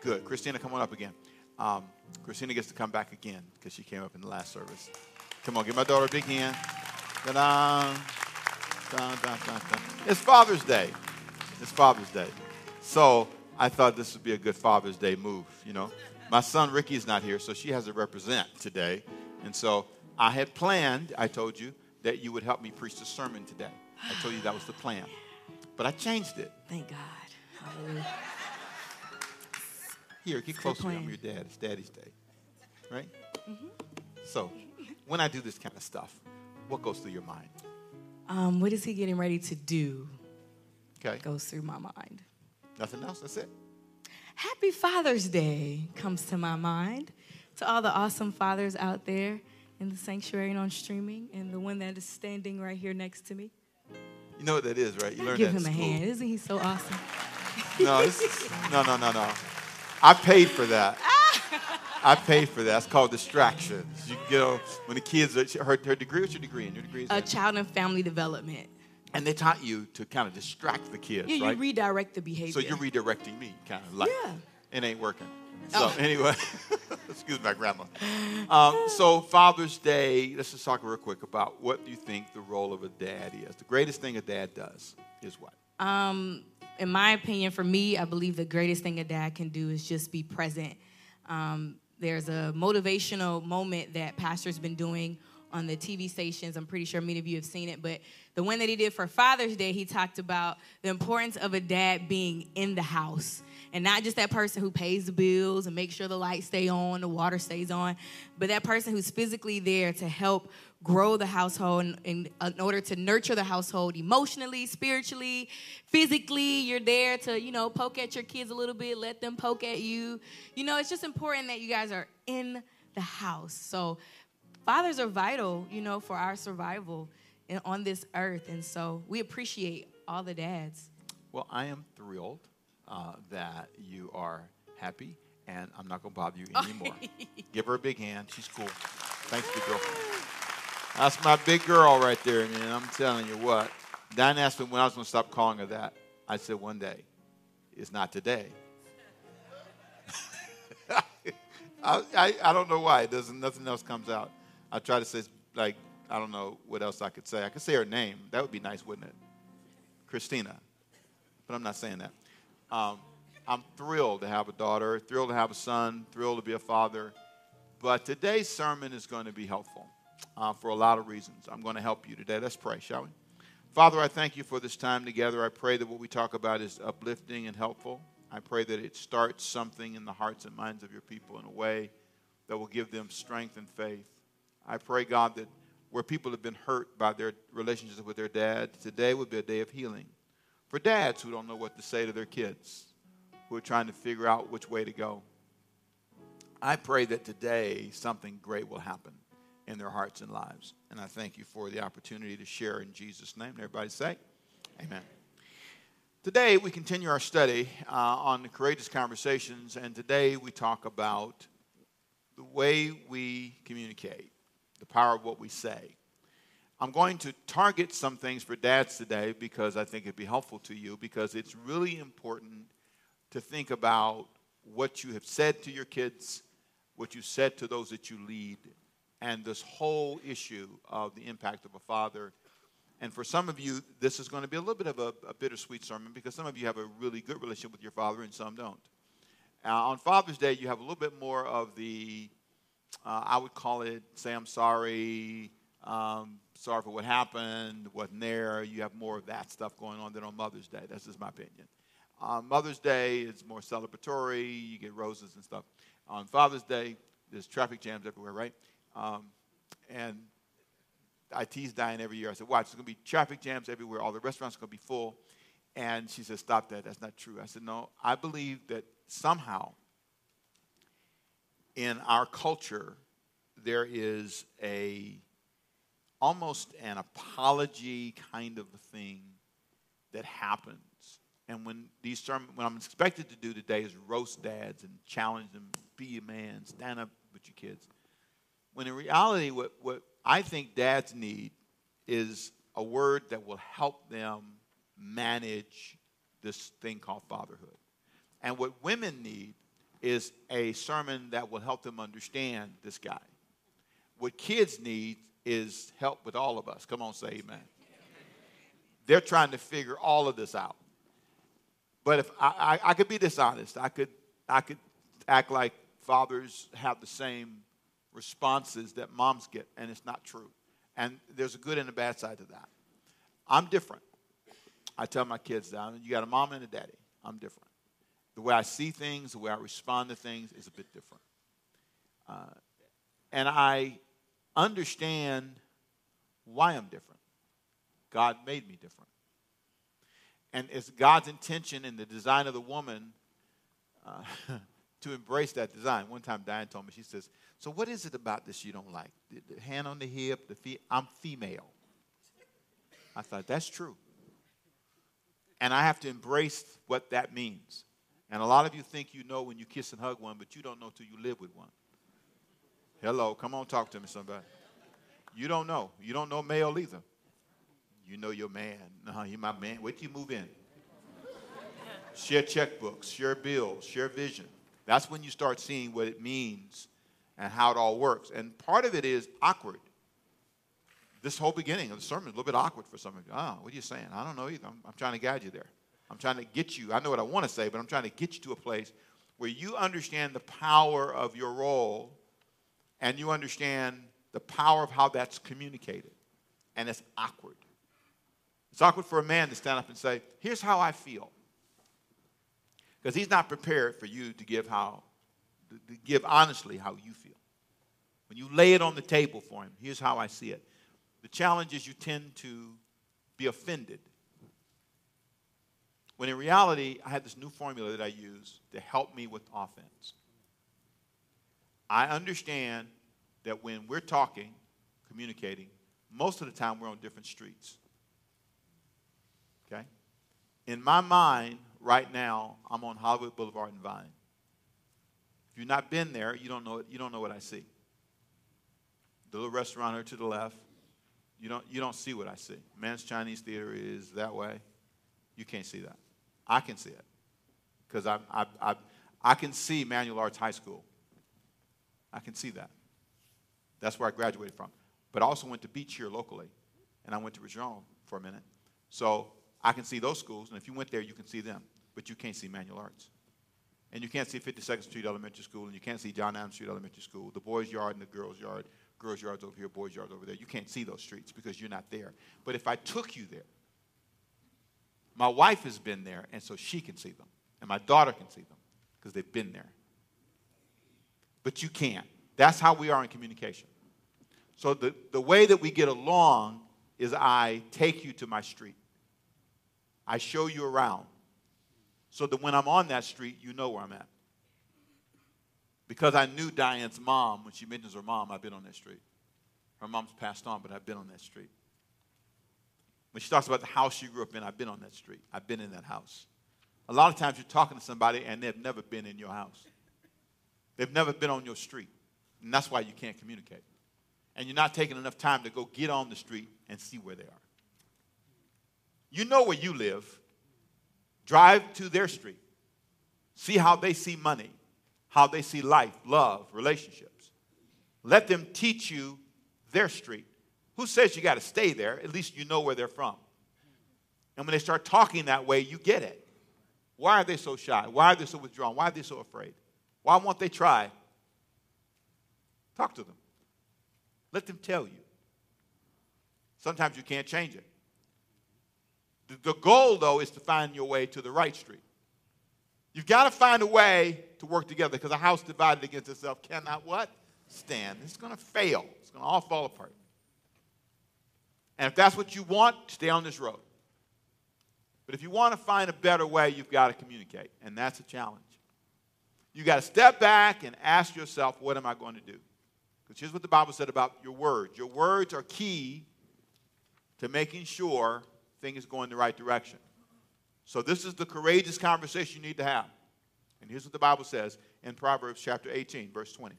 Good. Christina, come on up again. Um, Christina gets to come back again because she came up in the last service. Come on, give my daughter a big hand. Ta-da. It's Father's Day. It's Father's Day. So I thought this would be a good Father's Day move, you know. My son Ricky is not here, so she has to represent today. And so I had planned, I told you, that you would help me preach the sermon today. I told you that was the plan. But I changed it. Thank God. Hallelujah. Here, get Good closer. I'm your dad. It's Daddy's Day. Right? So, when I do this kind of stuff, what goes through your mind? Um, what is he getting ready to do? Okay? Goes through my mind. Nothing else? That's it? Happy Father's Day comes to my mind. To all the awesome fathers out there in the sanctuary and on streaming, and the one that is standing right here next to me. You know what that is, right? You learned Give that him a school. hand. Isn't he so awesome? No, this is, no, no, no, no. I paid for that. I paid for that. It's called distractions. You know, when the kids, are, her, her degree, what's your degree in? Your degree is A child and family development. And they taught you to kind of distract the kids, Yeah, you right? redirect the behavior. so you're redirecting me, kind of like. Yeah. It ain't working. So Oh. anyway, excuse my grandma. Um, so Father's Day, let's just talk real quick about what do you think the role of a dad is. The greatest thing a dad does is what? Um, in my opinion, for me, I believe the greatest thing a dad can do is just be present. Um, there's a motivational moment that Pastor's been doing on the TV stations. I'm pretty sure many of you have seen it, but the one that he did for Father's Day, he talked about the importance of a dad being in the house. And not just that person who pays the bills and makes sure the lights stay on, the water stays on, but that person who's physically there to help grow the household in, in, in order to nurture the household emotionally, spiritually, physically. You're there to, you know, poke at your kids a little bit, let them poke at you. You know, it's just important that you guys are in the house. So, fathers are vital, you know, for our survival in, on this earth. And so, we appreciate all the dads. Well, I am thrilled uh, that you are happy, and I'm not going to bother you anymore. Give her a big hand. She's cool. Thanks, big girl. That's my big girl right there, man. I'm telling you what. Diane asked me when I was going to stop calling her that. I said one day. It's not today. I, I, I don't know why. It doesn't. Nothing else comes out. I try to say like I don't know what else I could say. I could say her name. That would be nice, wouldn't it? Christina. But I'm not saying that. Um, I'm thrilled to have a daughter, thrilled to have a son, thrilled to be a father. But today's sermon is going to be helpful uh, for a lot of reasons. I'm going to help you today. Let's pray, shall we? Father, I thank you for this time together. I pray that what we talk about is uplifting and helpful. I pray that it starts something in the hearts and minds of your people in a way that will give them strength and faith. I pray, God, that where people have been hurt by their relationships with their dad, today would be a day of healing. For dads who don't know what to say to their kids, who are trying to figure out which way to go, I pray that today something great will happen in their hearts and lives. And I thank you for the opportunity to share in Jesus' name. Everybody say, Amen. Today we continue our study uh, on the courageous conversations, and today we talk about the way we communicate, the power of what we say. I'm going to target some things for dads today because I think it'd be helpful to you because it's really important to think about what you have said to your kids, what you said to those that you lead, and this whole issue of the impact of a father. And for some of you, this is going to be a little bit of a, a bittersweet sermon because some of you have a really good relationship with your father and some don't. Uh, on Father's Day, you have a little bit more of the, uh, I would call it, say I'm sorry, um, sorry for what happened, wasn't there. You have more of that stuff going on than on Mother's Day. That's just my opinion. On Mother's Day, is more celebratory. You get roses and stuff. On Father's Day, there's traffic jams everywhere, right? Um, and I tease Diane every year. I said, watch, there's going to be traffic jams everywhere. All the restaurants are going to be full. And she said, stop that. That's not true. I said, no, I believe that somehow in our culture, there is a almost an apology kind of a thing that happens. And when these sermon, what I'm expected to do today is roast dads and challenge them, be a man, stand up with your kids. When in reality, what, what I think dads need is a word that will help them manage this thing called fatherhood. And what women need is a sermon that will help them understand this guy. What kids need is help with all of us. Come on, say amen. They're trying to figure all of this out. But if I, I, I could be dishonest, I could, I could act like fathers have the same responses that moms get, and it's not true. And there's a good and a bad side to that. I'm different. I tell my kids that you got a mom and a daddy. I'm different. The way I see things, the way I respond to things is a bit different. Uh, and I understand why I'm different. God made me different. And it's God's intention in the design of the woman uh, to embrace that design. One time, Diane told me, she says, So, what is it about this you don't like? The, the hand on the hip, the feet. I'm female. I thought, That's true. And I have to embrace what that means. And a lot of you think you know when you kiss and hug one, but you don't know till you live with one. Hello, come on, talk to me, somebody. You don't know. You don't know male either. You know your man. No, you my man. Wait till you move in. share checkbooks, share bills, share vision. That's when you start seeing what it means and how it all works. And part of it is awkward. This whole beginning of the sermon is a little bit awkward for some of you. Oh, what are you saying? I don't know either. I'm, I'm trying to guide you there. I'm trying to get you. I know what I want to say, but I'm trying to get you to a place where you understand the power of your role and you understand the power of how that's communicated. And it's awkward. It's awkward for a man to stand up and say, Here's how I feel. Because he's not prepared for you to give how to give honestly how you feel. When you lay it on the table for him, here's how I see it. The challenge is you tend to be offended. When in reality, I had this new formula that I use to help me with offense. I understand that when we're talking, communicating, most of the time we're on different streets. Okay? In my mind, right now, I'm on Hollywood Boulevard and Vine. If you've not been there, you don't know, you don't know what I see. The little restaurant here to the left, you don't, you don't see what I see. Mann's Chinese Theater is that way. You can't see that. I can see it because I, I, I, I can see Manual Arts High School. I can see that. That's where I graduated from. But I also went to Beach here locally, and I went to Regent for a minute. So I can see those schools, and if you went there, you can see them, but you can't see Manual Arts. And you can't see 52nd Street Elementary School, and you can't see John Adams Street Elementary School, the boys' yard and the girls' yard, girls' yards over here, boys' yards over there. You can't see those streets because you're not there. But if I took you there, my wife has been there, and so she can see them, and my daughter can see them because they've been there. But you can't. That's how we are in communication. So the, the way that we get along is I take you to my street. I show you around so that when I'm on that street, you know where I'm at. Because I knew Diane's mom, when she mentions her mom, I've been on that street. Her mom's passed on, but I've been on that street. When she talks about the house she grew up in, I've been on that street. I've been in that house. A lot of times you're talking to somebody and they've never been in your house. They've never been on your street. And that's why you can't communicate. And you're not taking enough time to go get on the street and see where they are. You know where you live. Drive to their street. See how they see money, how they see life, love, relationships. Let them teach you their street. Who says you got to stay there? At least you know where they're from. And when they start talking that way, you get it. Why are they so shy? Why are they so withdrawn? Why are they so afraid? Why won't they try? Talk to them. Let them tell you. Sometimes you can't change it. The goal, though, is to find your way to the right street. You've got to find a way to work together because a house divided against itself cannot what? Stand. It's going to fail. It's going to all fall apart. And if that's what you want, stay on this road. But if you want to find a better way, you've got to communicate. And that's a challenge. You've got to step back and ask yourself, what am I going to do? Because here's what the Bible said about your words your words are key to making sure thing is going the right direction. So, this is the courageous conversation you need to have. And here's what the Bible says in Proverbs chapter 18, verse 20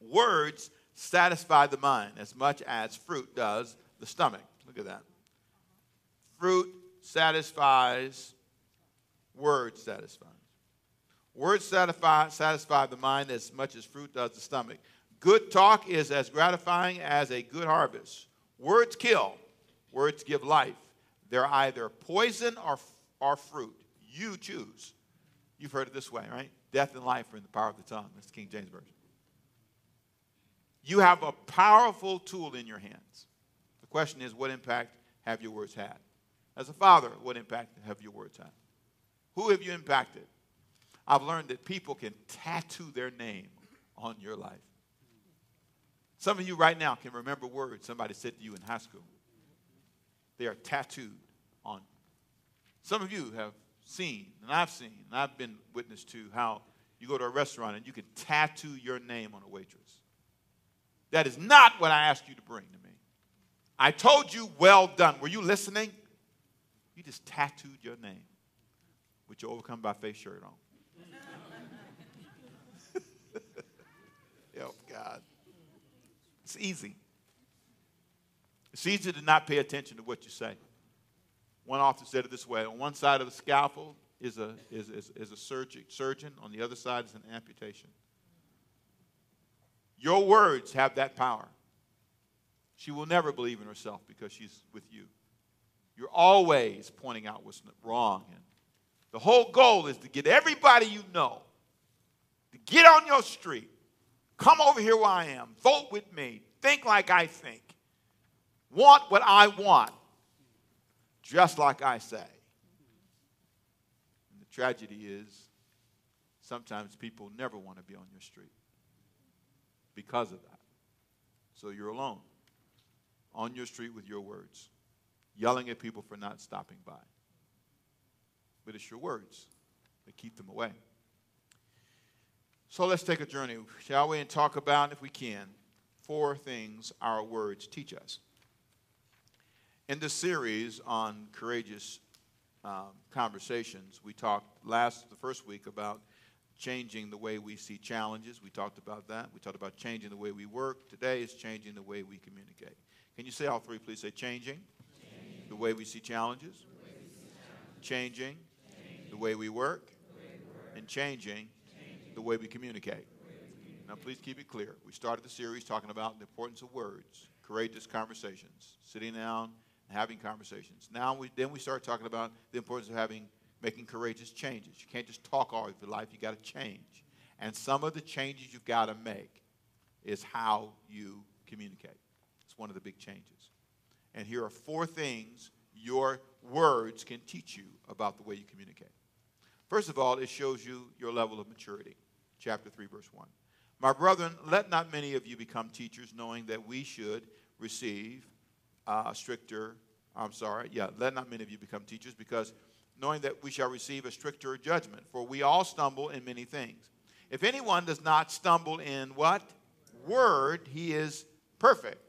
Words satisfy the mind as much as fruit does the stomach. Look at that. Fruit satisfies, words satisfies. Words satisfy, satisfy the mind as much as fruit does the stomach. Good talk is as gratifying as a good harvest. Words kill, words give life. They're either poison or, or fruit. You choose. You've heard it this way, right? Death and life are in the power of the tongue. That's the King James Version. You have a powerful tool in your hands. The question is, what impact have your words had? As a father, what impact have your words had? Who have you impacted? I've learned that people can tattoo their name on your life. Some of you right now can remember words somebody said to you in high school. They are tattooed on. Some of you have seen, and I've seen, and I've been witness to how you go to a restaurant and you can tattoo your name on a waitress. That is not what I asked you to bring to me. I told you, well done. Were you listening? You just tattooed your name with your Overcome by Faith shirt on. Help God. It's easy. It's easy to not pay attention to what you say. One author said it this way on one side of the scaffold is a, is, is, is a surgeon, surgeon, on the other side is an amputation. Your words have that power. She will never believe in herself because she's with you. You're always pointing out what's wrong. And the whole goal is to get everybody you know to get on your street, come over here where I am, vote with me, think like I think, want what I want, just like I say. And the tragedy is sometimes people never want to be on your street because of that. So you're alone on your street with your words, yelling at people for not stopping by. But it's your words that keep them away. So let's take a journey, shall we, and talk about, if we can, four things our words teach us. In this series on courageous um, conversations, we talked last, the first week, about changing the way we see challenges. We talked about that. We talked about changing the way we work. Today is changing the way we communicate. Can you say all three, please? Say changing, changing. the way we see challenges, we see challenges. Changing, changing, the way we work, way we work. and changing, changing, the way we communicate. Now, please keep it clear. We started the series talking about the importance of words, courageous conversations, sitting down having conversations. Now, we, then we start talking about the importance of having making courageous changes. You can't just talk all of your life, you got to change. And some of the changes you've got to make is how you communicate It's one of the big changes. And here are four things your words can teach you about the way you communicate. First of all, it shows you your level of maturity. Chapter 3, verse 1. My brethren, let not many of you become teachers, knowing that we should receive a stricter, I'm sorry, yeah, let not many of you become teachers, because knowing that we shall receive a stricter judgment, for we all stumble in many things. If anyone does not stumble in what? Word, he is perfect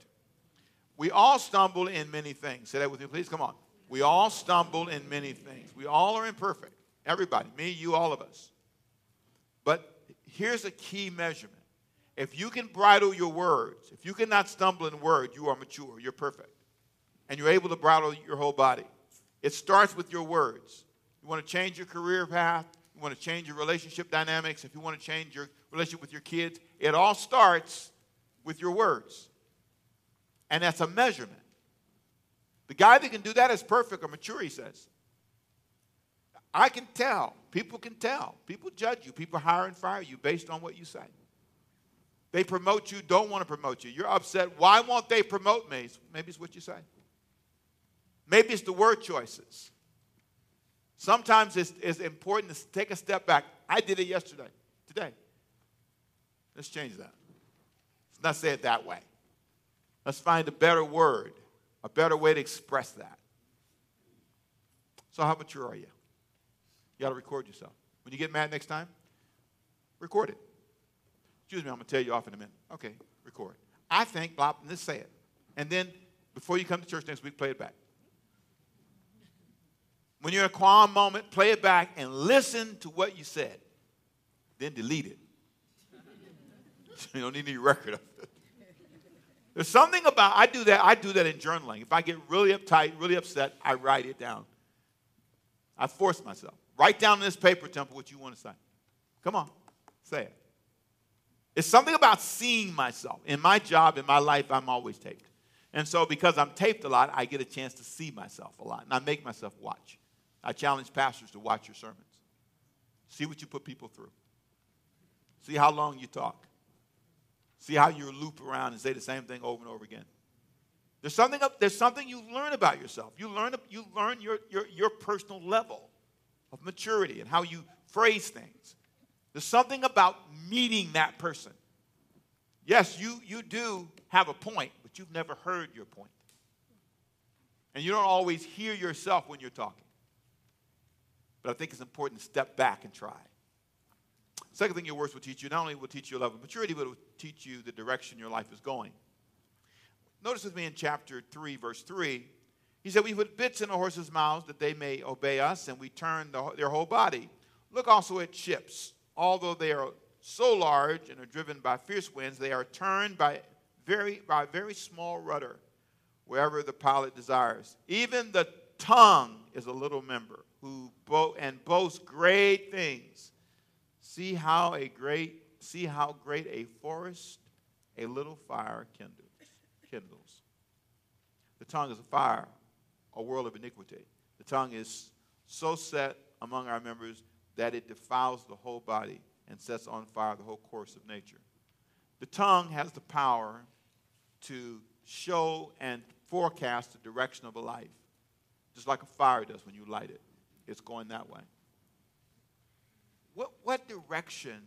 we all stumble in many things. Say that with me, please. Come on. We all stumble in many things. We all are imperfect. Everybody, me, you, all of us. But here's a key measurement. If you can bridle your words, if you cannot stumble in word, you are mature, you're perfect. And you're able to bridle your whole body. It starts with your words. You want to change your career path, you want to change your relationship dynamics, if you want to change your relationship with your kids, it all starts with your words. And that's a measurement. The guy that can do that is perfect or mature, he says. I can tell. People can tell. People judge you. People hire and fire you based on what you say. They promote you, don't want to promote you. You're upset. Why won't they promote me? Maybe it's what you say. Maybe it's the word choices. Sometimes it's, it's important to take a step back. I did it yesterday, today. Let's change that. Let's not say it that way. Let's find a better word, a better way to express that. So, how mature are you? You got to record yourself. When you get mad next time, record it. Excuse me, I'm going to tell you off in a minute. Okay, record. I think, blah, let's say it. And then, before you come to church next week, play it back. When you're in a calm moment, play it back and listen to what you said. Then delete it. you don't need any record of it. There's something about I do that. I do that in journaling. If I get really uptight, really upset, I write it down. I force myself. Write down in this paper, Temple, what you want to say. Come on, say it. It's something about seeing myself. In my job, in my life, I'm always taped. And so, because I'm taped a lot, I get a chance to see myself a lot. And I make myself watch. I challenge pastors to watch your sermons. See what you put people through. See how long you talk. See how you loop around and say the same thing over and over again. There's something, up, there's something you learn about yourself. You learn, you learn your, your, your personal level of maturity and how you phrase things. There's something about meeting that person. Yes, you, you do have a point, but you've never heard your point. And you don't always hear yourself when you're talking. But I think it's important to step back and try. Second thing your words will teach you, not only will teach you a level of maturity, but it will teach you the direction your life is going. Notice with me in chapter 3, verse 3, he said, We put bits in the horses' mouths that they may obey us, and we turn the, their whole body. Look also at ships. Although they are so large and are driven by fierce winds, they are turned by very, by a very small rudder wherever the pilot desires. Even the tongue is a little member who bo- and boasts great things. See how a great see how great a forest a little fire kindles kindles. The tongue is a fire, a world of iniquity. The tongue is so set among our members that it defiles the whole body and sets on fire the whole course of nature. The tongue has the power to show and forecast the direction of a life, just like a fire does when you light it. It's going that way. What, what direction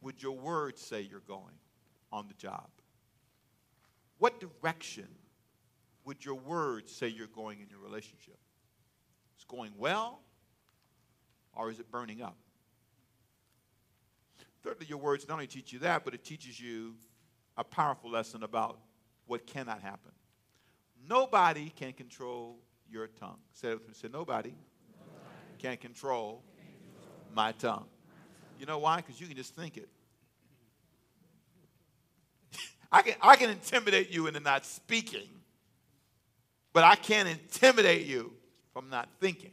would your words say you're going on the job? What direction would your words say you're going in your relationship? It's going well, or is it burning up? Thirdly, your words not only teach you that, but it teaches you a powerful lesson about what cannot happen. Nobody can control your tongue. Say it. Say, nobody. Can control, can control my tongue. You know why? Because you can just think it. I can, I can intimidate you into not speaking, but I can't intimidate you from not thinking.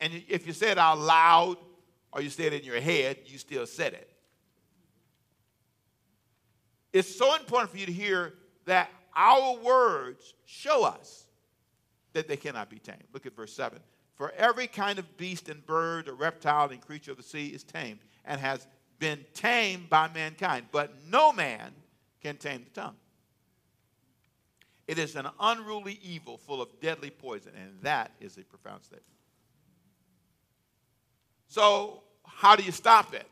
And if you say it out loud or you say it in your head, you still said it. It's so important for you to hear that our words show us that they cannot be tamed. Look at verse 7. For every kind of beast and bird or reptile and creature of the sea is tamed and has been tamed by mankind, but no man can tame the tongue. It is an unruly evil full of deadly poison, and that is a profound statement. So, how do you stop it?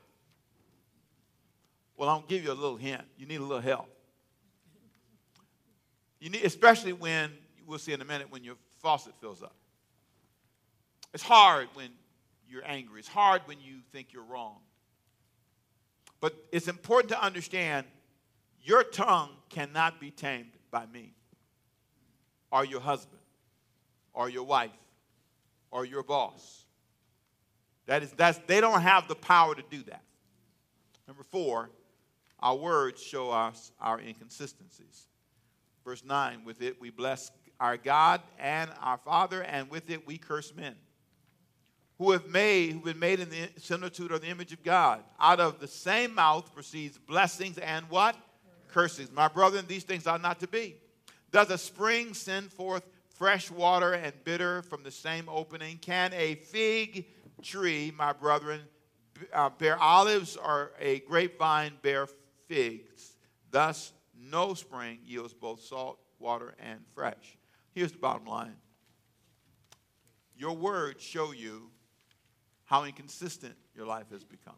Well, I'll give you a little hint. You need a little help. You need, especially when we'll see in a minute when your faucet fills up. It's hard when you're angry. It's hard when you think you're wrong. But it's important to understand your tongue cannot be tamed by me, or your husband, or your wife, or your boss. That is, that's, they don't have the power to do that. Number four, our words show us our inconsistencies. Verse 9, with it we bless our God and our Father, and with it we curse men who have made, who've been made in the similitude or the image of God. Out of the same mouth proceeds blessings and what? Cursings. My brethren, these things are not to be. Does a spring send forth fresh water and bitter from the same opening? Can a fig tree, my brethren, uh, bear olives or a grapevine bear figs? Thus, no spring yields both salt water and fresh. Here's the bottom line your words show you how inconsistent your life has become.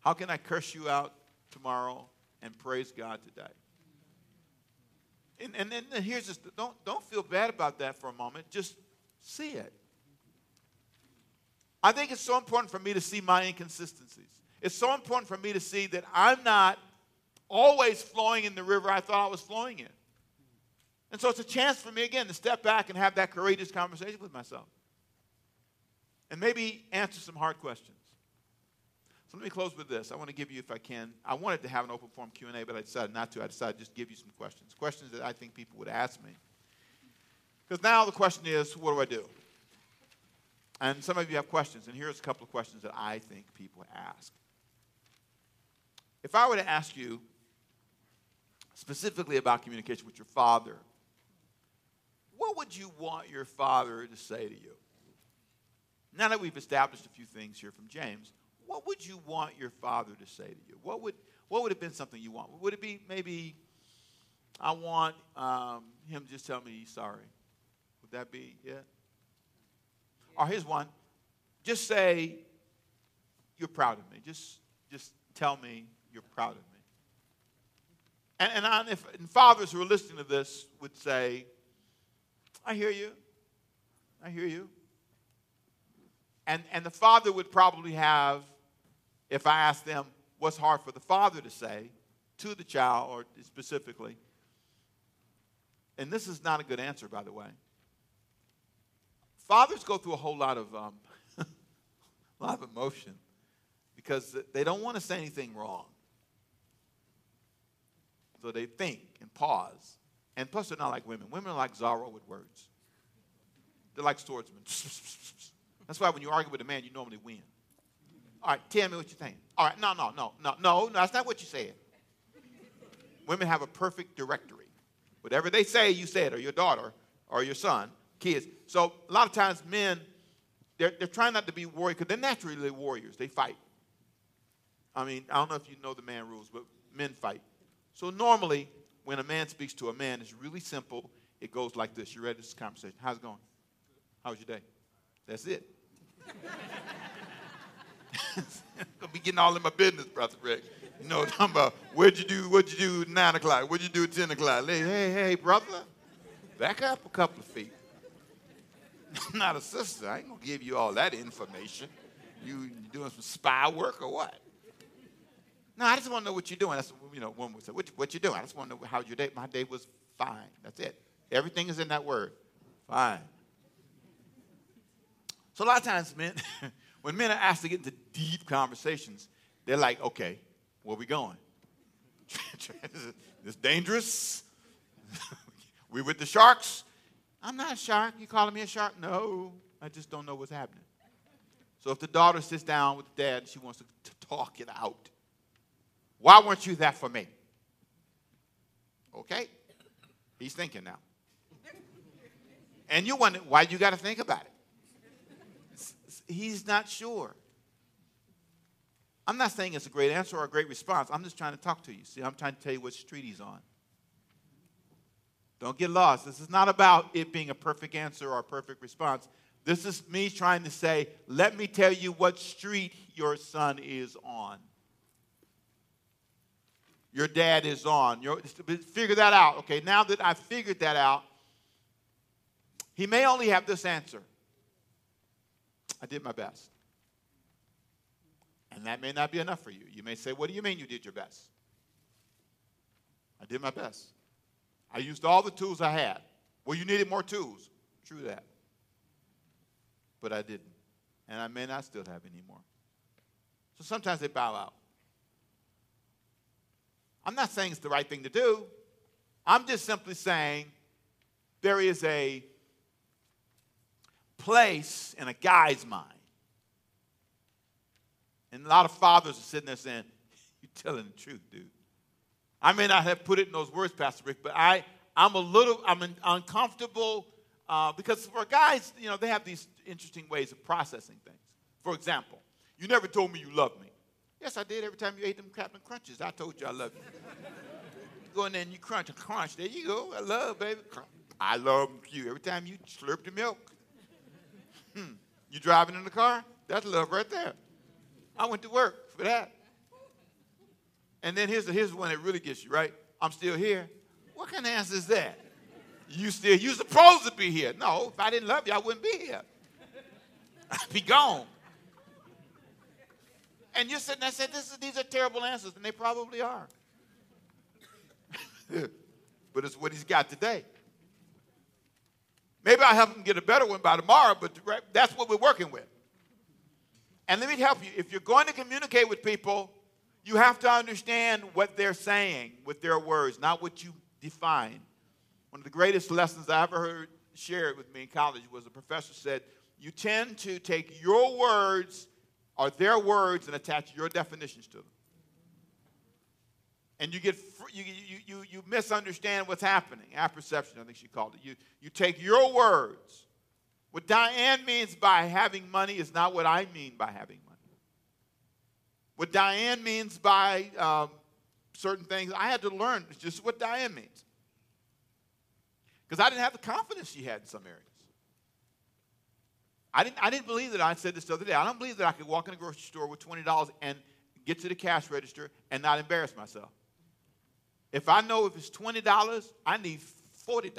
How can I curse you out tomorrow and praise God today? And, and then and here's this don't, don't feel bad about that for a moment. Just see it. I think it's so important for me to see my inconsistencies. It's so important for me to see that I'm not always flowing in the river I thought I was flowing in. And so it's a chance for me, again, to step back and have that courageous conversation with myself. And maybe answer some hard questions. So let me close with this. I want to give you, if I can, I wanted to have an open form Q&A, but I decided not to. I decided just give you some questions, questions that I think people would ask me. Because now the question is, what do I do? And some of you have questions, and here's a couple of questions that I think people ask. If I were to ask you specifically about communication with your father, what would you want your father to say to you? Now that we've established a few things here from James, what would you want your father to say to you? What would, what would have been something you want? Would it be maybe, I want um, him to just tell me he's sorry? Would that be it? Yeah? Or here's one just say, you're proud of me. Just, just tell me you're proud of me. And, and, I, if, and fathers who are listening to this would say, I hear you. I hear you. And, and the father would probably have, if I asked them what's hard for the father to say to the child, or specifically, and this is not a good answer, by the way. Fathers go through a whole lot of, um, a lot of emotion because they don't want to say anything wrong. So they think and pause. And plus, they're not like women. Women are like Zorro with words. They're like swordsmen. That's why when you argue with a man, you normally win. All right, tell me what you think. All right, no, no, no, no, no, no, that's not what you said. Women have a perfect directory. Whatever they say, you said, or your daughter, or your son, kids. So a lot of times men, they're, they're trying not to be warriors because they're naturally warriors. They fight. I mean, I don't know if you know the man rules, but men fight. So normally, when a man speaks to a man, it's really simple. It goes like this. You ready this conversation? How's it going? How's your day? That's it. gonna be getting all in my business, Brother Rick. You know, talking about what'd you do, what'd you do nine o'clock, what'd you do ten o'clock. Hey, hey, hey, brother, back up a couple of feet. I'm not a sister. I ain't gonna give you all that information. You, you doing some spy work or what? No, I just want to know what you're doing. That's you know, one would say, what, what you doing? I just want to know how your day. My day was fine. That's it. Everything is in that word. Fine. So a lot of times, men, when men are asked to get into deep conversations, they're like, okay, where we going? this dangerous? we with the sharks? I'm not a shark. You calling me a shark? No, I just don't know what's happening. So if the daughter sits down with the dad and she wants to, talk it out, why weren't you that for me? Okay, he's thinking now. And you wonder why you got to think about it he's not sure. I'm not saying it's a great answer or a great response. I'm just trying to talk to you. See, I'm trying to tell you what street he's on. Don't get lost. This is not about it being a perfect answer or a perfect response. This is me trying to say, let me tell you what street your son is on. Your dad is on. Figure that out. Okay, now that I've figured that out, he may only have this answer. I did my best. And that may not be enough for you. You may say, What do you mean you did your best? I did my best. I used all the tools I had. Well, you needed more tools. True that. But I didn't. And I may not still have any more. So sometimes they bow out. I'm not saying it's the right thing to do. I'm just simply saying there is a place in a guy's mind. And a lot of fathers are sitting there saying, You're telling the truth, dude. I may not have put it in those words, Pastor Rick, but I, I'm a little, I'm uncomfortable uh, because for guys, you know, they have these interesting ways of processing things. For example, you never told me you loved me. Yes, I did. Every time you ate them Captain Crunches, I told you I loved you. go in there and you crunch crunch. There you go. I love, baby. I love you. Every time you slurp the milk, Hmm. You driving in the car? That's love right there. I went to work for that. And then here's the, here's the one that really gets you, right? I'm still here. What kind of answer is that? You still, you supposed to be here. No, if I didn't love you, I wouldn't be here. I'd be gone. And you're sitting there saying, this is, these are terrible answers, and they probably are. but it's what he's got today. Maybe I'll help them get a better one by tomorrow, but that's what we're working with. And let me help you. If you're going to communicate with people, you have to understand what they're saying with their words, not what you define. One of the greatest lessons I ever heard shared with me in college was a professor said, you tend to take your words or their words and attach your definitions to them. And you get you, you, you, you misunderstand what's happening. Apperception, I think she called it. You, you take your words. What Diane means by having money is not what I mean by having money. What Diane means by um, certain things, I had to learn just what Diane means. Because I didn't have the confidence she had in some areas. I didn't, I didn't believe that. I said this the other day. I don't believe that I could walk in a grocery store with $20 and get to the cash register and not embarrass myself. If I know if it's $20, I need $40.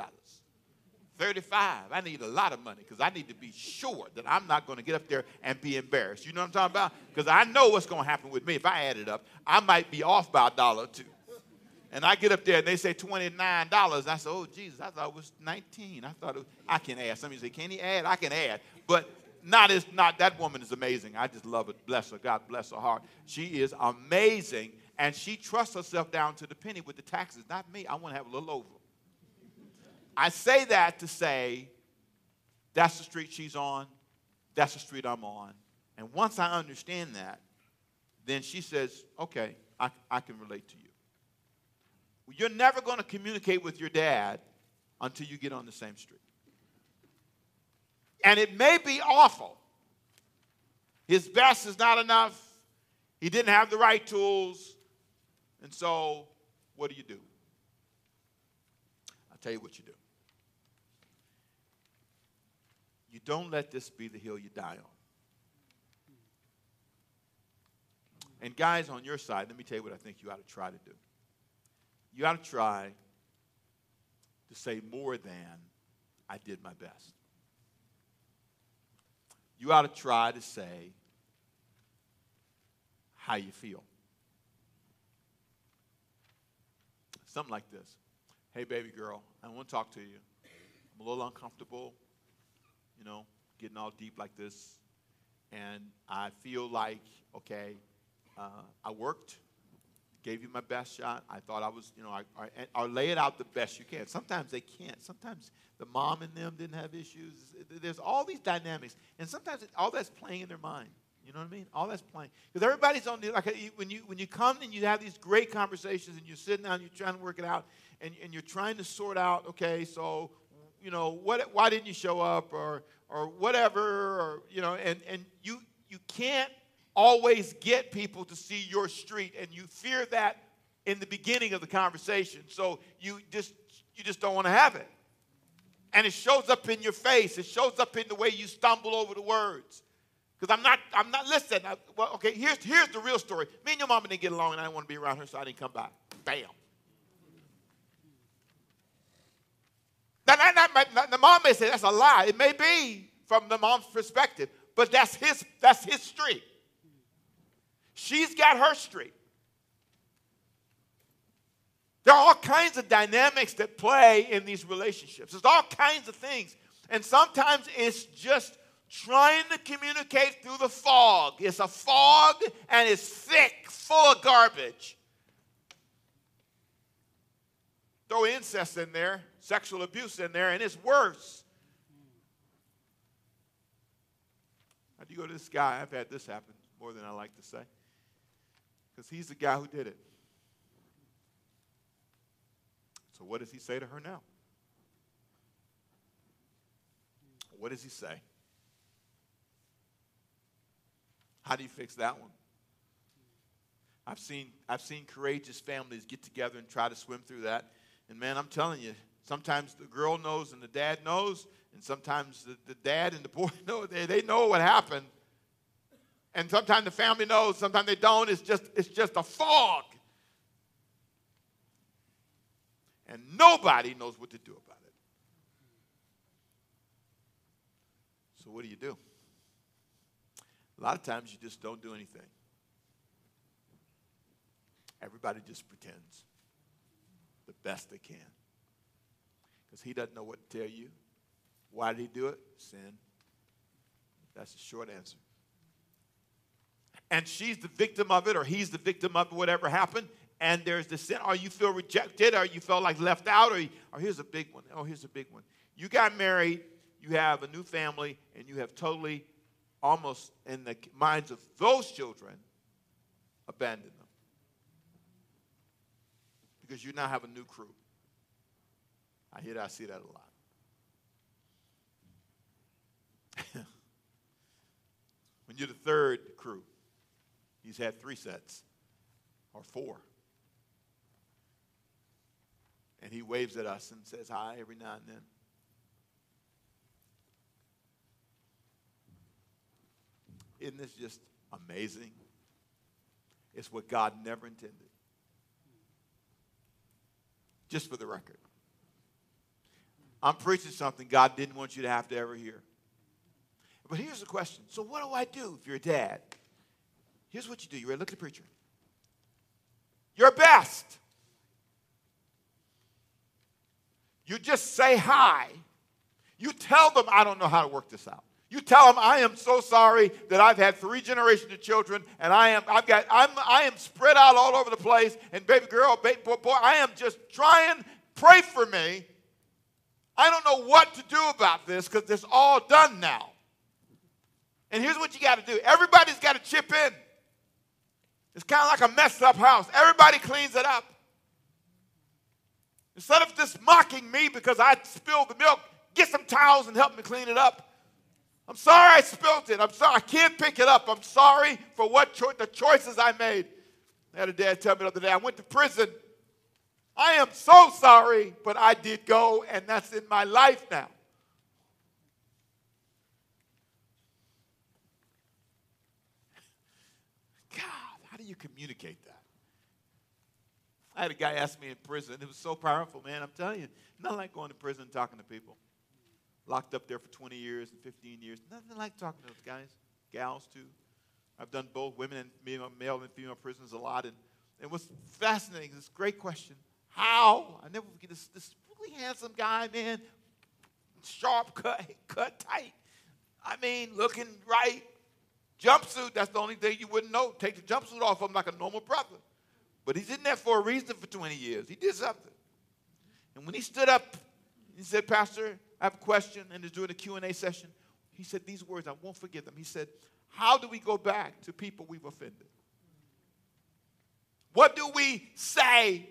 35. I need a lot of money because I need to be sure that I'm not going to get up there and be embarrassed. You know what I'm talking about? Because I know what's going to happen with me. If I add it up, I might be off by a dollar or two. And I get up there and they say $29. I say, oh, Jesus, I thought it was 19. I thought was, I can add. Somebody say, can he add? I can add. But not as not that woman is amazing. I just love it. Bless her. God bless her heart. She is amazing. And she trusts herself down to the penny with the taxes. Not me. I want to have a little over. I say that to say that's the street she's on. That's the street I'm on. And once I understand that, then she says, okay, I, I can relate to you. You're never going to communicate with your dad until you get on the same street. And it may be awful. His best is not enough. He didn't have the right tools. And so, what do you do? I'll tell you what you do. You don't let this be the hill you die on. And, guys, on your side, let me tell you what I think you ought to try to do. You ought to try to say more than I did my best you ought to try to say how you feel. Something like this Hey, baby girl, I want to talk to you. I'm a little uncomfortable, you know, getting all deep like this. And I feel like, okay, uh, I worked, gave you my best shot. I thought I was, you know, I, I, lay it out the best you can. Sometimes they can't. Sometimes the mom and them didn't have issues. There's all these dynamics, and sometimes it, all that's playing in their mind. You know what I mean? All that's playing because everybody's on the like when you when you come and you have these great conversations and you're sitting down, and you're trying to work it out, and, and you're trying to sort out. Okay, so you know what? Why didn't you show up, or or whatever, or you know, and and you you can't always get people to see your street, and you fear that in the beginning of the conversation. So you just you just don't want to have it. And it shows up in your face. It shows up in the way you stumble over the words. Because I'm not, I'm not, listen, I, well, okay, here's, here's the real story. Me and your mama didn't get along and I didn't want to be around her, so I didn't come by. Bam. Now, now, now, now, the mom may say that's a lie. It may be from the mom's perspective, but that's his, that's his street. She's got her street. There are all kinds of dynamics that play in these relationships. There's all kinds of things. And sometimes it's just trying to communicate through the fog. It's a fog and it's thick, full of garbage. Throw incest in there, sexual abuse in there, and it's worse. How do you go to this guy? I've had this happen more than I like to say. Because he's the guy who did it. So, what does he say to her now? What does he say? How do you fix that one? I've seen, I've seen courageous families get together and try to swim through that. And man, I'm telling you, sometimes the girl knows and the dad knows, and sometimes the, the dad and the boy know. They, they know what happened. And sometimes the family knows, sometimes they don't. It's just, it's just a fog. and nobody knows what to do about it. So, what do you do? A lot of times you just don't do anything. Everybody just pretends the best they can. Because he doesn't know what to tell you. Why did he do it? Sin. That's the short answer. And she's the victim of it, or he's the victim of whatever happened, and there's the sin, or you feel rejected, or you felt like left out, or, or here's a big one. Oh, here's a big one. You got married you have a new family and you have totally, almost in the minds of those children, abandon them. Because you now have a new crew. I hear that, I see that a lot. when you're the third crew, he's had three sets or four. And he waves at us and says hi every now and then. Isn't this just amazing? It's what God never intended. Just for the record. I'm preaching something God didn't want you to have to ever hear. But here's the question. So what do I do if you're a dad? Here's what you do. You ready? Look at the preacher. Your best. You just say hi. You tell them, I don't know how to work this out. You tell them, I am so sorry that I've had three generations of children, and I am, I've got, I'm, I am spread out all over the place, and baby girl, baby boy, boy, I am just trying, pray for me. I don't know what to do about this because it's all done now. And here's what you got to do everybody's got to chip in. It's kind of like a messed up house. Everybody cleans it up. Instead of just mocking me because I spilled the milk, get some towels and help me clean it up. I'm sorry I spilled it. I'm sorry I can't pick it up. I'm sorry for what cho- the choices I made. I had a dad tell me the other day, I went to prison. I am so sorry, but I did go, and that's in my life now. God, how do you communicate that? I had a guy ask me in prison. It was so powerful, man. I'm telling you, not like going to prison and talking to people. Locked up there for 20 years and 15 years. Nothing like talking to those guys, gals too. I've done both women and male and female prisons a lot. And, and what's fascinating is this great question how? I never forget this, this really handsome guy, man, sharp cut, cut tight. I mean, looking right. Jumpsuit, that's the only thing you wouldn't know. Take the jumpsuit off of him like a normal brother. But he's in there for a reason for 20 years. He did something. And when he stood up, he said, Pastor, I have a question, and he's doing a Q&A session. He said these words, I won't forget them. He said, how do we go back to people we've offended? What do we say?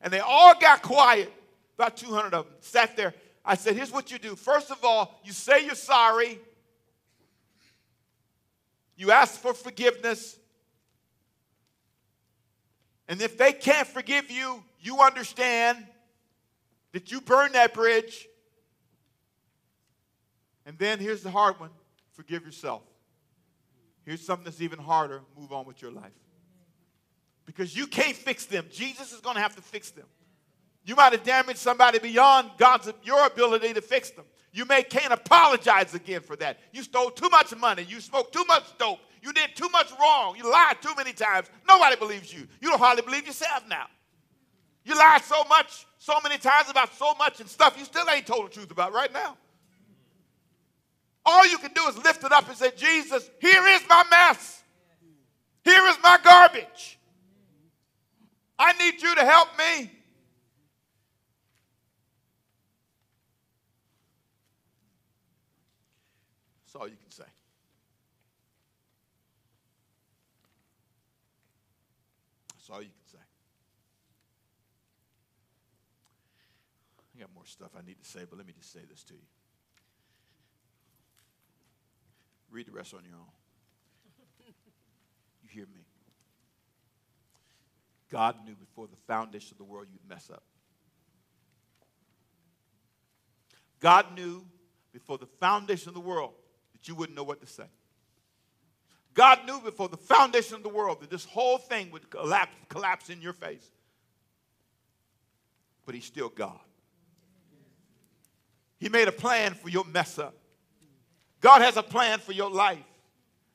And they all got quiet, about 200 of them sat there. I said, here's what you do. First of all, you say you're sorry. You ask for forgiveness. And if they can't forgive you, you understand that you burned that bridge. And then here's the hard one forgive yourself. Here's something that's even harder move on with your life. Because you can't fix them. Jesus is going to have to fix them. You might have damaged somebody beyond God's your ability to fix them. You may can't apologize again for that. You stole too much money. You smoked too much dope. You did too much wrong. You lied too many times. Nobody believes you. You don't hardly believe yourself now. You lied so much, so many times about so much and stuff you still ain't told the truth about right now. All you can do is lift it up and say, Jesus, here is my mess. Here is my garbage. I need you to help me. That's all you can say. That's all you can say. I got more stuff I need to say, but let me just say this to you. Read the rest on your own. You hear me? God knew before the foundation of the world you'd mess up. God knew before the foundation of the world that you wouldn't know what to say. God knew before the foundation of the world that this whole thing would collapse, collapse in your face. But He's still God. He made a plan for your mess up. God has a plan for your life.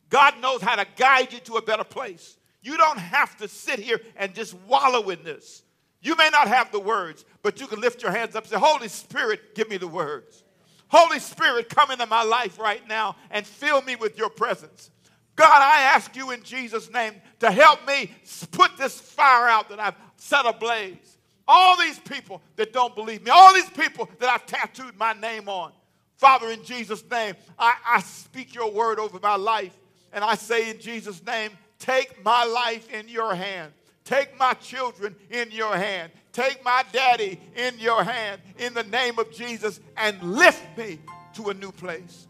God knows how to guide you to a better place. You don't have to sit here and just wallow in this. You may not have the words, but you can lift your hands up and say, Holy Spirit, give me the words. Holy Spirit, come into my life right now and fill me with your presence. God, I ask you in Jesus' name to help me put this fire out that I've set ablaze. All these people that don't believe me, all these people that I've tattooed my name on. Father, in Jesus' name, I, I speak your word over my life. And I say in Jesus' name, take my life in your hand. Take my children in your hand. Take my daddy in your hand in the name of Jesus and lift me to a new place.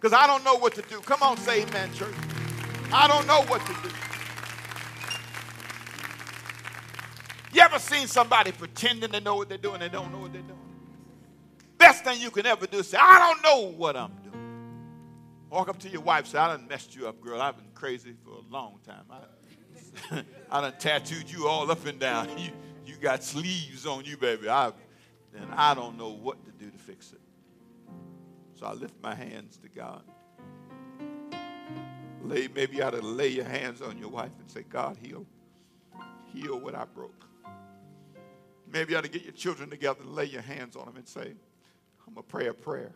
Because I don't know what to do. Come on, say amen, church. I don't know what to do. You ever seen somebody pretending to know what they're doing? They don't know what they're doing. Best thing you can ever do is say, I don't know what I'm doing. Walk up to your wife, say, I done messed you up, girl. I've been crazy for a long time. I, I done tattooed you all up and down. You, you got sleeves on you, baby. I, and I don't know what to do to fix it. So I lift my hands to God. Lay, maybe you ought to lay your hands on your wife and say, God, heal. Heal what I broke. Maybe you ought to get your children together and lay your hands on them and say, I'm going to pray a prayer.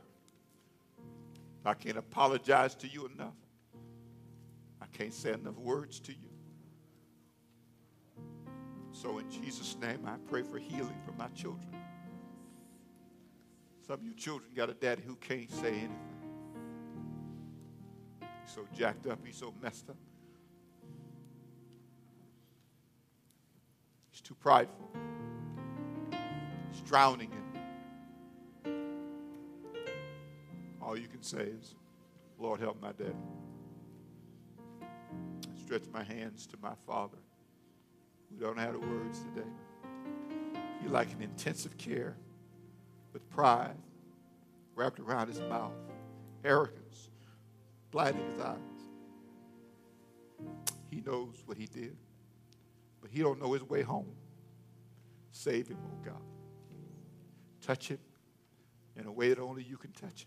I can't apologize to you enough. I can't say enough words to you. So, in Jesus' name, I pray for healing for my children. Some of you children got a daddy who can't say anything. He's so jacked up, he's so messed up. He's too prideful. Drowning in. All you can say is, Lord, help my daddy. I stretch my hands to my father. We don't have the words today. He like an intensive care with pride wrapped around his mouth, arrogance blinding his eyes. He knows what he did, but he don't know his way home. Save him, oh God. Touch it in a way that only you can touch it.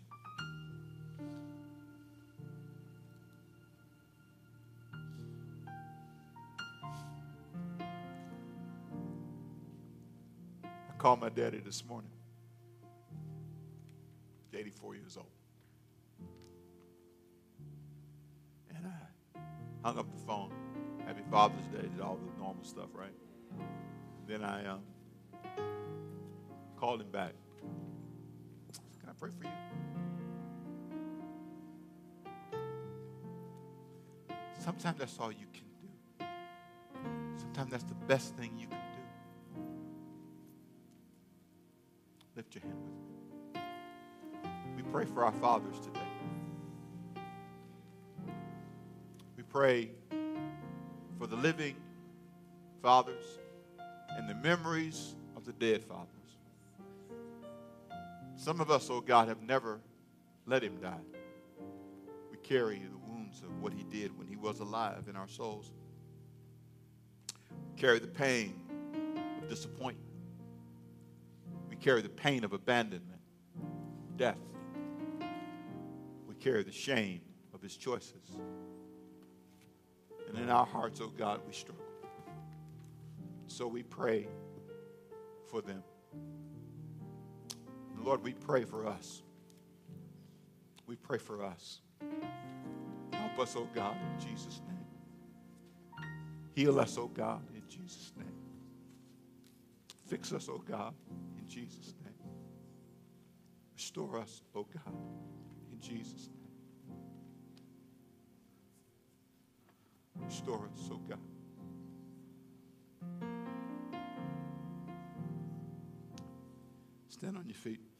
I called my daddy this morning. 84 years old. And I hung up the phone. Happy Father's Day, did all the normal stuff, right? Then I um, called him back. Can I pray for you? Sometimes that's all you can do. Sometimes that's the best thing you can do. Lift your hand with me. We pray for our fathers today. We pray for the living fathers and the memories of the dead fathers. Some of us, oh God, have never let him die. We carry the wounds of what he did when he was alive in our souls. We carry the pain of disappointment. We carry the pain of abandonment, death. We carry the shame of his choices. And in our hearts, oh God, we struggle. So we pray for them. Lord, we pray for us. We pray for us. Help us, oh God, in Jesus' name. Heal us, oh God, in Jesus' name. Fix us, oh God, in Jesus' name. Restore us, oh God, in Jesus' name. Restore us, oh God. Stand on your feet.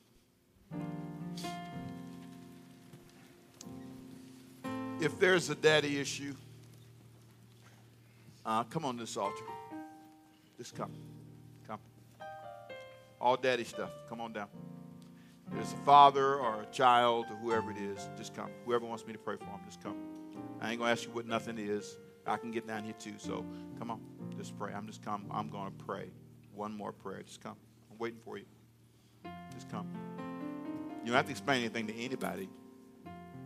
If there's a daddy issue, uh, come on this altar. Just come. Come. All daddy stuff. Come on down. There's a father or a child or whoever it is. Just come. Whoever wants me to pray for them, just come. I ain't going to ask you what nothing is. I can get down here too. So come on. Just pray. I'm just come. I'm going to pray. One more prayer. Just come. I'm waiting for you. Just come. You don't have to explain anything to anybody.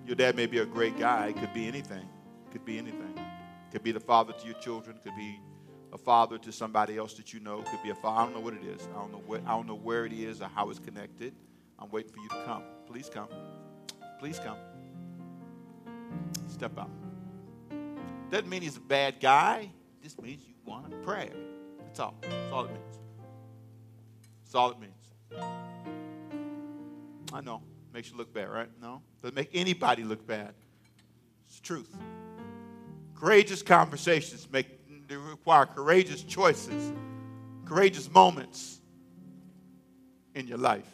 Your dad may be a great guy. It could be anything. It Could be anything. Could be the father to your children. Could be a father to somebody else that you know. Could be a father. I don't know what it is. I don't know what. I don't know where it is or how it's connected. I'm waiting for you to come. Please come. Please come. Step out. Doesn't mean he's a bad guy. Just means you want to pray. That's all. That's all it means. That's all it means. I know. Makes you look bad, right? No. Doesn't make anybody look bad. It's truth. Courageous conversations make they require courageous choices, courageous moments in your life.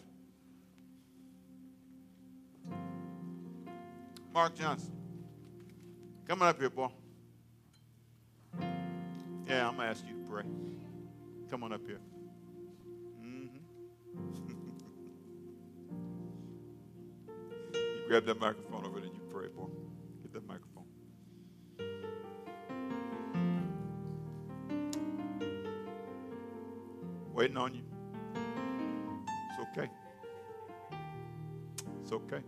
Mark Johnson. Come on up here, boy. Yeah, I'm going to ask you to pray. Come on up here. Mm-hmm. Grab that microphone over there and you pray, boy. Get that microphone. Waiting on you. It's okay. It's okay.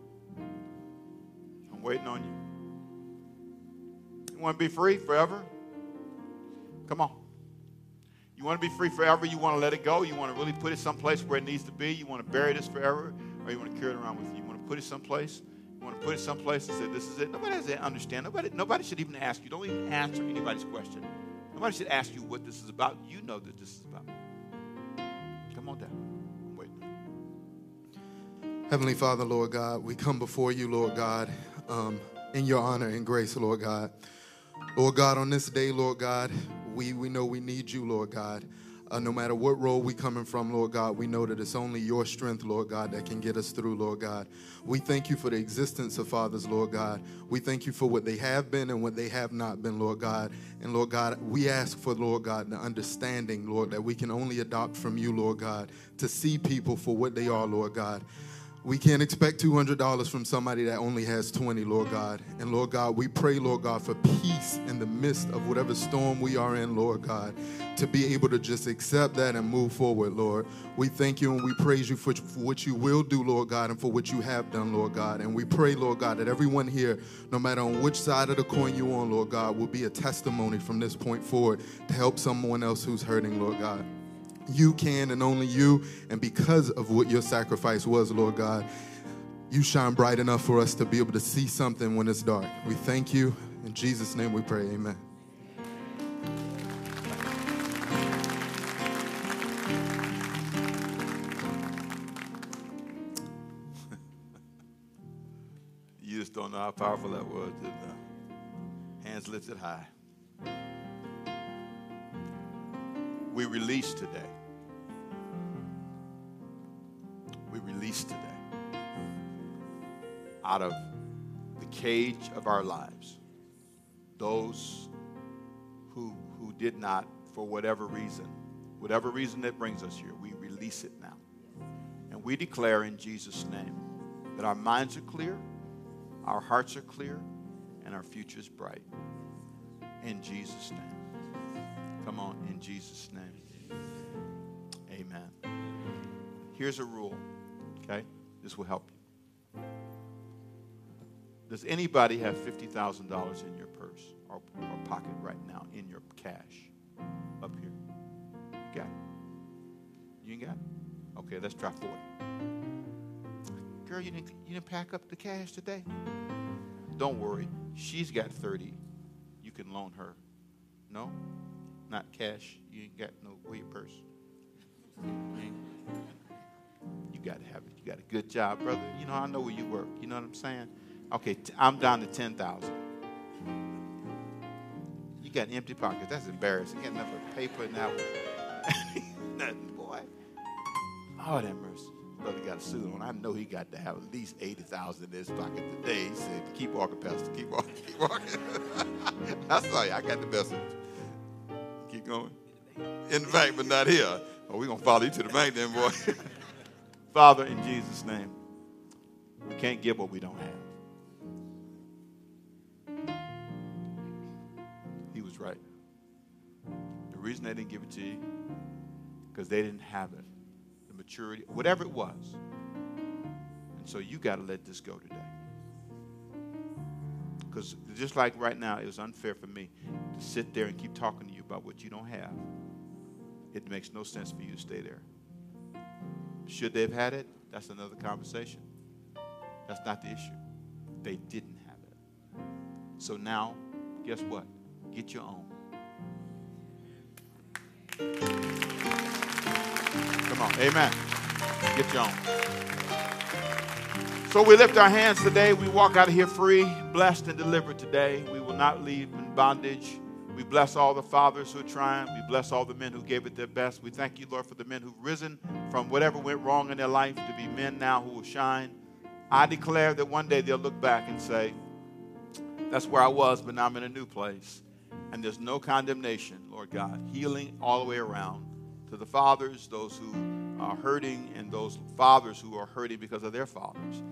I'm waiting on you. You want to be free forever? Come on. You want to be free forever? You want to let it go? You want to really put it someplace where it needs to be? You want to bury this forever? Or you want to carry it around with you? You put it someplace? You want to put it someplace and say, this is it? Nobody has to understand. Nobody, nobody should even ask you. Don't even answer anybody's question. Nobody should ask you what this is about. You know that this is about. Come on down. I'm waiting. Heavenly Father, Lord God, we come before you, Lord God, um, in your honor and grace, Lord God. Lord God, on this day, Lord God, we, we know we need you, Lord God. Uh, no matter what role we coming from, Lord God, we know that it's only your strength, Lord God, that can get us through, Lord God. We thank you for the existence of fathers, Lord God. We thank you for what they have been and what they have not been, Lord God. And Lord God, we ask for, Lord God, the understanding, Lord, that we can only adopt from you, Lord God, to see people for what they are, Lord God. We can't expect $200 from somebody that only has 20, Lord God. And Lord God, we pray, Lord God, for peace in the midst of whatever storm we are in, Lord God, to be able to just accept that and move forward, Lord. We thank you and we praise you for, for what you will do, Lord God, and for what you have done, Lord God. And we pray, Lord God, that everyone here, no matter on which side of the coin you're on, Lord God, will be a testimony from this point forward to help someone else who's hurting, Lord God. You can and only you. And because of what your sacrifice was, Lord God, you shine bright enough for us to be able to see something when it's dark. We thank you. In Jesus' name we pray. Amen. You just don't know how powerful that was. Did hands lifted high. We release today. We release today out of the cage of our lives those who, who did not, for whatever reason, whatever reason that brings us here, we release it now. And we declare in Jesus' name that our minds are clear, our hearts are clear, and our future is bright. In Jesus' name. Come on, in Jesus' name. Amen. Here's a rule, okay? This will help you. Does anybody have $50,000 in your purse or, or pocket right now in your cash up here? You got it? You ain't got it? Okay, let's try 40. Girl, you didn't, you didn't pack up the cash today? Don't worry. She's got 30. You can loan her. No? Not cash. You ain't got no your purse. You got to have it. You got a good job, brother. You know, I know where you work. You know what I'm saying? Okay, t- I'm down to 10,000. You got empty pockets. That's embarrassing. You got enough of paper one. Nothing, boy. Oh, that mercy. Brother got a suit on. I know he got to have at least 80,000 in his pocket today. He said, keep walking, Pastor. Keep walking. Keep walking. I saw you. I got the message. Keep going. In the bank, but not here. Oh, we're going to follow you to the bank then, boy. Father, in Jesus' name, we can't give what we don't have. He was right. The reason they didn't give it to you, because they didn't have it. The maturity, whatever it was. And so you got to let this go today. Because just like right now, it was unfair for me to sit there and keep talking to you about what you don't have. It makes no sense for you to stay there. Should they have had it? That's another conversation. That's not the issue. They didn't have it. So now, guess what? Get your own. Come on. Amen. Get your own. So we lift our hands today. We walk out of here free, blessed, and delivered today. We will not leave in bondage. We bless all the fathers who are trying. We bless all the men who gave it their best. We thank you, Lord, for the men who've risen from whatever went wrong in their life to be men now who will shine. I declare that one day they'll look back and say, That's where I was, but now I'm in a new place. And there's no condemnation, Lord God. Healing all the way around to the fathers, those who are hurting, and those fathers who are hurting because of their fathers,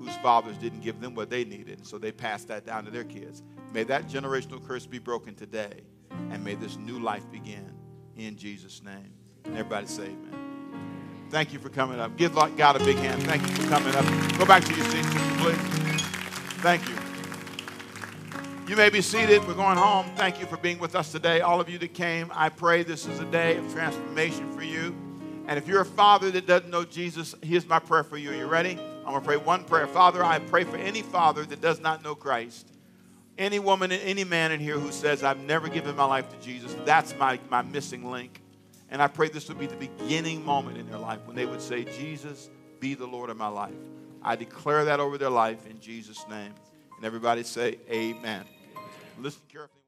whose fathers didn't give them what they needed. And so they passed that down to their kids. May that generational curse be broken today, and may this new life begin in Jesus' name. Everybody say amen. Thank you for coming up. Give God a big hand. Thank you for coming up. Go back to your seats, please. Thank you. You may be seated. We're going home. Thank you for being with us today. All of you that came, I pray this is a day of transformation for you. And if you're a father that doesn't know Jesus, here's my prayer for you. Are you ready? I'm going to pray one prayer. Father, I pray for any father that does not know Christ any woman and any man in here who says, I've never given my life to Jesus, that's my, my missing link. And I pray this would be the beginning moment in their life when they would say, Jesus, be the Lord of my life. I declare that over their life in Jesus' name. And everybody say, Amen. Listen carefully.